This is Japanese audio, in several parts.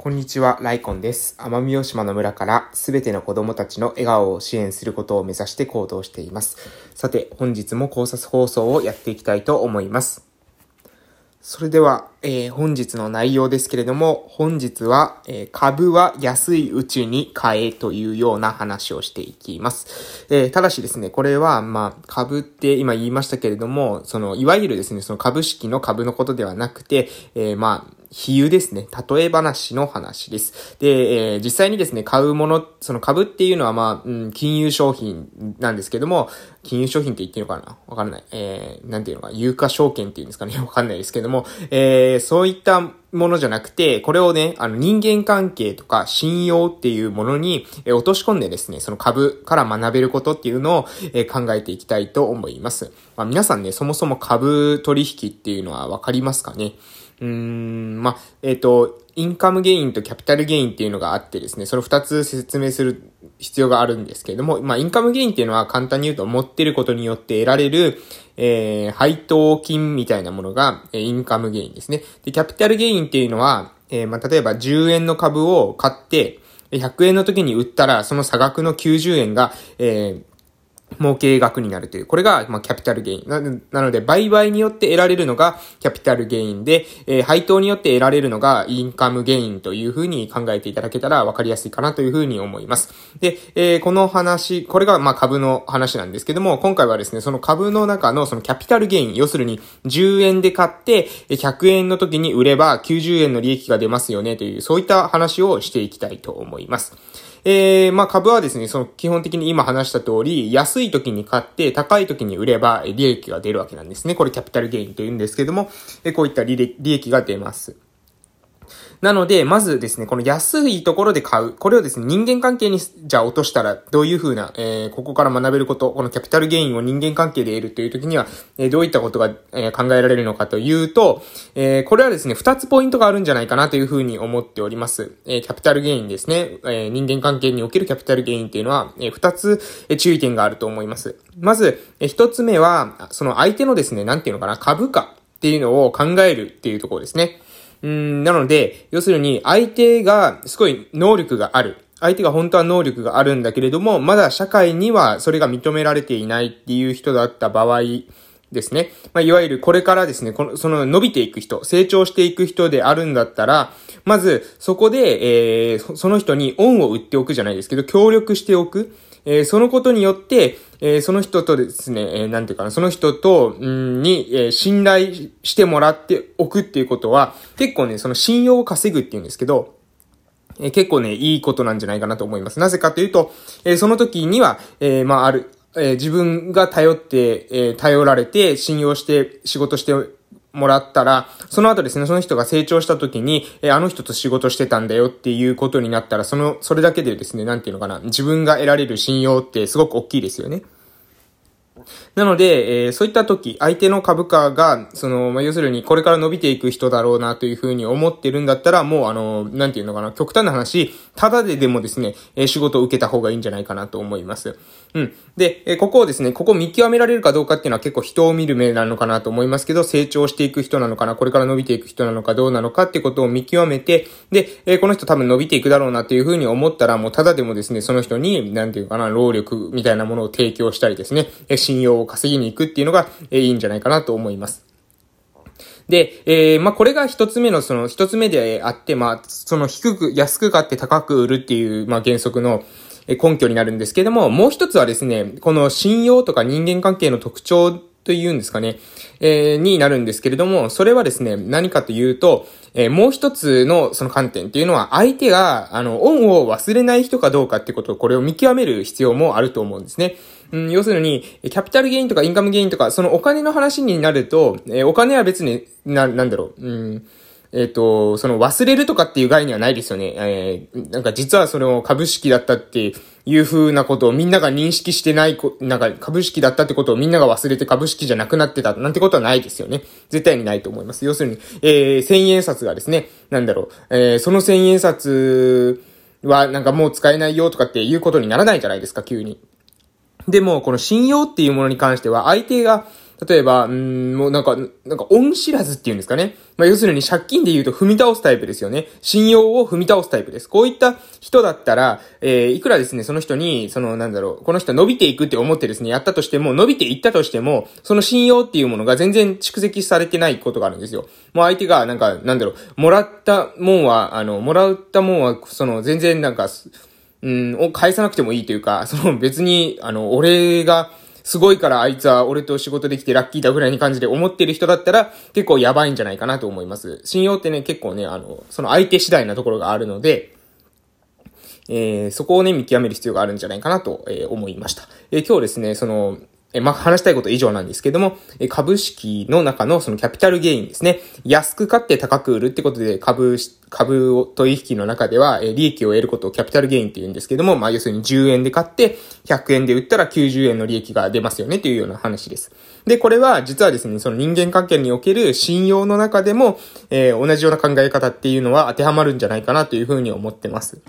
こんにちは、ライコンです。奄美大島の村からすべての子供たちの笑顔を支援することを目指して行動しています。さて、本日も考察放送をやっていきたいと思います。それでは、えー、本日の内容ですけれども、本日は、えー、株は安いうちに買えというような話をしていきます。えー、ただしですね、これは、まあ、株って今言いましたけれども、その、いわゆるですね、その株式の株のことではなくて、えまあ、比喩ですね。例え話の話です。で、えー、実際にですね、買うもの、その株っていうのはまあ、うん、金融商品なんですけども、金融商品って言っていいのかな？わからない。えー、なんていうのか、有価証券っていうんですかね？わかんないですけども、えー、そういったものじゃなくて、これをね、あの人間関係とか信用っていうものに、え落とし込んでですね、その株から学べることっていうのを、え考えていきたいと思います。まあ、皆さんね、そもそも株取引っていうのはわかりますかね？うーん、まあ、えっ、ー、と、インカムゲインとキャピタルゲインっていうのがあってですね、その二つ説明する必要があるんですけれども、まあ、インカムゲインっていうのは簡単に言うと持ってることによって得られる、えー、配当金みたいなものが、え、インカムゲインですね。で、キャピタルゲインっていうのは、えー、まあ、例えば10円の株を買って、100円の時に売ったら、その差額の90円が、えー、儲け額になるという。これが、まあ、キャピタルゲイン。な、なので、売買によって得られるのがキャピタルゲインで、えー、配当によって得られるのがインカムゲインというふうに考えていただけたら分かりやすいかなというふうに思います。で、えー、この話、これが、ま、株の話なんですけども、今回はですね、その株の中のそのキャピタルゲイン、要するに10円で買って、100円の時に売れば90円の利益が出ますよねという、そういった話をしていきたいと思います。えー、まあ株はですね、その基本的に今話した通り、安い時に買って高い時に売れば利益が出るわけなんですね。これキャピタルゲインと言うんですけども、こういった利益が出ます。なので、まずですね、この安いところで買う。これをですね、人間関係に、じゃあ落としたら、どういう風な、えー、ここから学べること、このキャピタルゲインを人間関係で得るという時には、えー、どういったことが、えー、考えられるのかというと、えー、これはですね、二つポイントがあるんじゃないかなという風に思っております。えー、キャピタルゲインですね。えー、人間関係におけるキャピタルゲインっていうのは、えー、二つ、え、注意点があると思います。まず、え、一つ目は、その相手のですね、なんていうのかな、株価っていうのを考えるっていうところですね。うん、なので、要するに相手がすごい能力がある。相手が本当は能力があるんだけれども、まだ社会にはそれが認められていないっていう人だった場合ですね。まあ、いわゆるこれからですね、この、その伸びていく人、成長していく人であるんだったら、まずそこで、えー、その人に恩を売っておくじゃないですけど、協力しておく。えー、そのことによって、えー、その人とですね、えー、なんていうかな、その人と、んに、えー、信頼してもらっておくっていうことは、結構ね、その信用を稼ぐっていうんですけど、えー、結構ね、いいことなんじゃないかなと思います。なぜかというと、えー、その時には、えー、まあ、ある、えー、自分が頼って、えー、頼られて、信用して仕事してもらったら、その後ですね、その人が成長した時に、えあの人と仕事してたんだよっていうことになったら、その、それだけでですね、なんていうのかな、自分が得られる信用ってすごく大きいですよね。なので、えー、そういった時、相手の株価が、その、まあ、要するにこれから伸びていく人だろうなというふうに思ってるんだったら、もうあの、なんていうのかな、極端な話、ただででもですね、えー、仕事を受けた方がいいんじゃないかなと思います。うん。で、えー、ここをですね、ここ見極められるかどうかっていうのは結構人を見る目なのかなと思いますけど、成長していく人なのかな、これから伸びていく人なのかどうなのかってことを見極めて、で、えー、この人多分伸びていくだろうなっていうふうに思ったら、もうただでもですね、その人に、なんていうかな、労力みたいなものを提供したりですね、え信用を稼ぎに行くっていうのが、えいいんじゃないかなと思います。で、えー、まあ、これが一つ目の、その、一つ目であって、まあ、その低く、安く買って高く売るっていう、まあ、原則の、根拠になるんですけども、もう一つはですね、この信用とか人間関係の特徴というんですかね、えー、になるんですけれども、それはですね、何かというと、えー、もう一つのその観点っていうのは、相手が、あの、恩を忘れない人かどうかってことを、これを見極める必要もあると思うんですね。うん、要するに、キャピタルゲインとかインカムゲインとか、そのお金の話になると、えー、お金は別に、な、なんだろう、うん、えっ、ー、と、その忘れるとかっていう概念はないですよね。えー、なんか実はその株式だったっていう風なことをみんなが認識してない、なんか株式だったってことをみんなが忘れて株式じゃなくなってたなんてことはないですよね。絶対にないと思います。要するに、えー、千円札がですね、なんだろう、えー、その千円札はなんかもう使えないよとかっていうことにならないじゃないですか、急に。でも、この信用っていうものに関しては、相手が、例えば、うん、もうなんか、なんか恩知らずっていうんですかね。まあ、要するに借金で言うと踏み倒すタイプですよね。信用を踏み倒すタイプです。こういった人だったら、えー、いくらですね、その人に、その、なんだろう、この人伸びていくって思ってですね、やったとしても、伸びていったとしても、その信用っていうものが全然蓄積されてないことがあるんですよ。もう相手が、なんか、なんだろう、もらったもんは、あの、もらったもんは、その、全然なんか、うん、を返さなくてもいいというか、その別に、あの、俺が、すごいからあいつは俺と仕事できてラッキーだぐらいに感じで思ってる人だったら結構やばいんじゃないかなと思います。信用ってね、結構ね、あの、その相手次第なところがあるので、えー、そこをね、見極める必要があるんじゃないかなと、えー、思いました。えー、今日ですね、その、え、まあ、話したいこと以上なんですけども、え、株式の中のそのキャピタルゲインですね。安く買って高く売るってことで株、株を取引の中では、え、利益を得ることをキャピタルゲインって言うんですけども、まあ、要するに10円で買って100円で売ったら90円の利益が出ますよねっていうような話です。で、これは実はですね、その人間関係における信用の中でも、えー、同じような考え方っていうのは当てはまるんじゃないかなというふうに思ってます。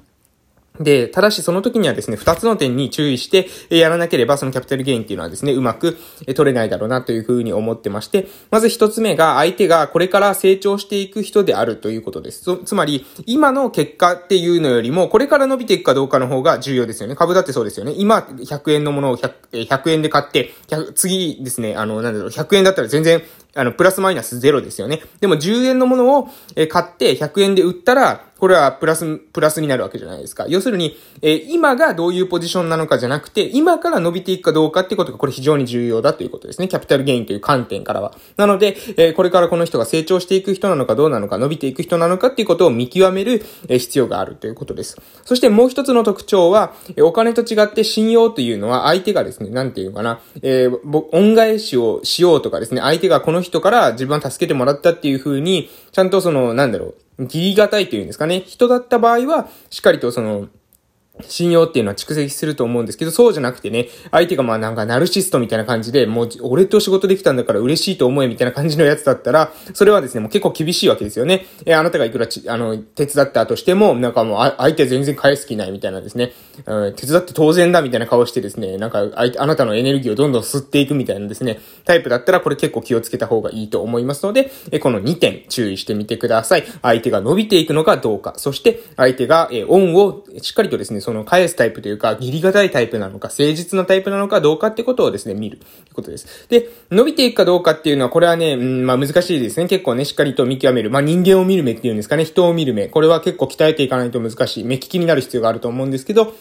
で、ただしその時にはですね、二つの点に注意してやらなければ、そのキャピタルゲインっていうのはですね、うまく取れないだろうなというふうに思ってまして、まず一つ目が相手がこれから成長していく人であるということです。つまり、今の結果っていうのよりも、これから伸びていくかどうかの方が重要ですよね。株だってそうですよね。今、100円のものを 100, 100円で買って、次ですね、あの、なんだろう、100円だったら全然あの、プラスマイナスゼロですよね。でも10円のものを買って100円で売ったら、これはプラス、プラスになるわけじゃないですか。要するに、えー、今がどういうポジションなのかじゃなくて、今から伸びていくかどうかってことがこれ非常に重要だということですね。キャピタルゲインという観点からは。なので、えー、これからこの人が成長していく人なのかどうなのか、伸びていく人なのかっていうことを見極める、えー、必要があるということです。そしてもう一つの特徴は、えお金と違って信用というのは相手がですね、なんていうかな、えー、恩返しをしようとかですね、相手がこの人人から自分は助けてもらったっていう風に、ちゃんとその、なんだろう、義理がたいというんですかね。人だった場合は、しっかりとその、信用っていうのは蓄積すると思うんですけど、そうじゃなくてね、相手がまあなんかナルシストみたいな感じで、もう俺と仕事できたんだから嬉しいと思えみたいな感じのやつだったら、それはですね、もう結構厳しいわけですよね。えあなたがいくらち、あの、手伝ったとしても、なんかもう相手全然返す気ないみたいなですね、うん、手伝って当然だみたいな顔してですね、なんかあなたのエネルギーをどんどん吸っていくみたいなですね、タイプだったらこれ結構気をつけた方がいいと思いますので、えこの2点注意してみてください。相手が伸びていくのかどうか、そして相手が、えオンをしっかりとですね、その返すタイプというか、義理がたいタイプなのか、誠実なタイプなのかどうかってことをですね、見るということです。で、伸びていくかどうかっていうのは、これはね、うん、まあ難しいですね。結構ね、しっかりと見極める。まあ人間を見る目っていうんですかね、人を見る目。これは結構鍛えていかないと難しい。目利きになる必要があると思うんですけど、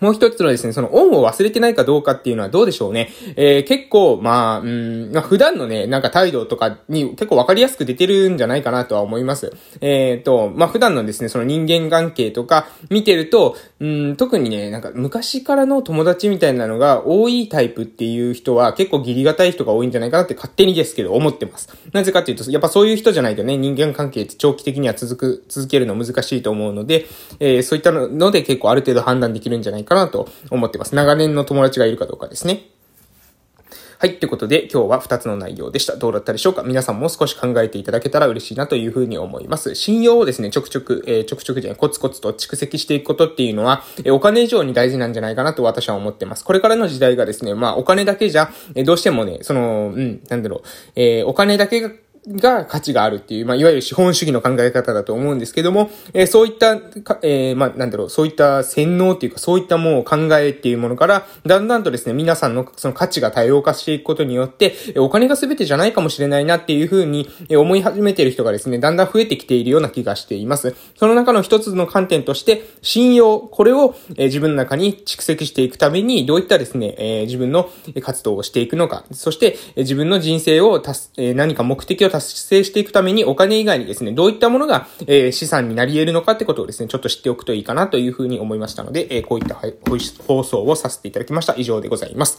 もう一つのですね、その恩を忘れてないかどうかっていうのはどうでしょうね。えー、結構、まあ、うん、まあ、普段のね、なんか態度とかに結構わかりやすく出てるんじゃないかなとは思います。えっ、ー、と、まあ、普段のですね、その人間関係とか見てると、うん、特にね、なんか昔からの友達みたいなのが多いタイプっていう人は結構義理がたい人が多いんじゃないかなって勝手にですけど思ってます。なぜかっていうと、やっぱそういう人じゃないとね、人間関係って長期的には続く、続けるの難しいと思うので、えー、そういったので結構ある程度判断できるんじゃないないかなと思ってます。長年の友達がいるかどうかですね。はい。ということで、今日は2つの内容でした。どうだったでしょうか？皆さんも少し考えていただけたら嬉しいなというふうに思います。信用をですね、ちょくちょく、えー、ちょくちょくじゃない、コツコツと蓄積していくことっていうのは、えー、お金以上に大事なんじゃないかなと私は思ってます。これからの時代がですね、まあ、お金だけじゃ、えー、どうしてもね、その、うん、なんだろう、え、お金だけがが価値があるっていう、まあ、いわゆる資本主義の考え方だと思うんですけども、えー、そういった、えー、まあ、なんだろう、そういった洗脳っていうか、そういったものを考えっていうものから、だんだんとですね、皆さんのその価値が多様化していくことによって、お金が全てじゃないかもしれないなっていうふうに思い始めている人がですね、だんだん増えてきているような気がしています。その中の一つの観点として、信用、これを、自分の中に蓄積していくために、どういったですね、えー、自分の活動をしていくのか、そして、自分の人生をたす、えー、何か目的を達成していくためにお金以外にですね、どういったものが、えー、資産になり得るのかってことをですね、ちょっと知っておくといいかなというふうに思いましたので、えー、こういった放送をさせていただきました。以上でございます。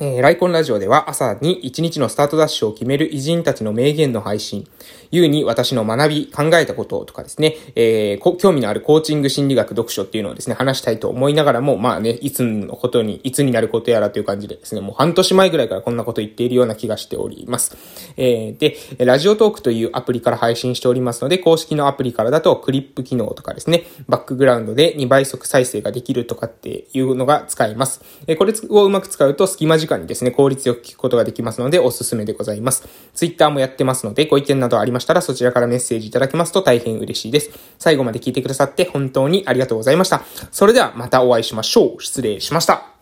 えー、ライコンラジオでは朝に一日のスタートダッシュを決める偉人たちの名言の配信、ゆうに私の学び、考えたこととかですね、えー、興味のあるコーチング心理学読書っていうのをですね、話したいと思いながらも、まあね、いつのことに、いつになることやらという感じでですね、もう半年前ぐらいからこんなこと言っているような気がしております。えー、で、ラジオトークというアプリから配信しておりますので、公式のアプリからだとクリップ機能とかですね、バックグラウンドで2倍速再生ができるとかっていうのが使えます。えー、これをうまく使うと隙間時間にですね、効率よく聞くことができますのでおすすめでございます。Twitter もやってますので、ご意見などありまましたらそちらからメッセージいただけますと大変嬉しいです。最後まで聞いてくださって本当にありがとうございました。それではまたお会いしましょう。失礼しました。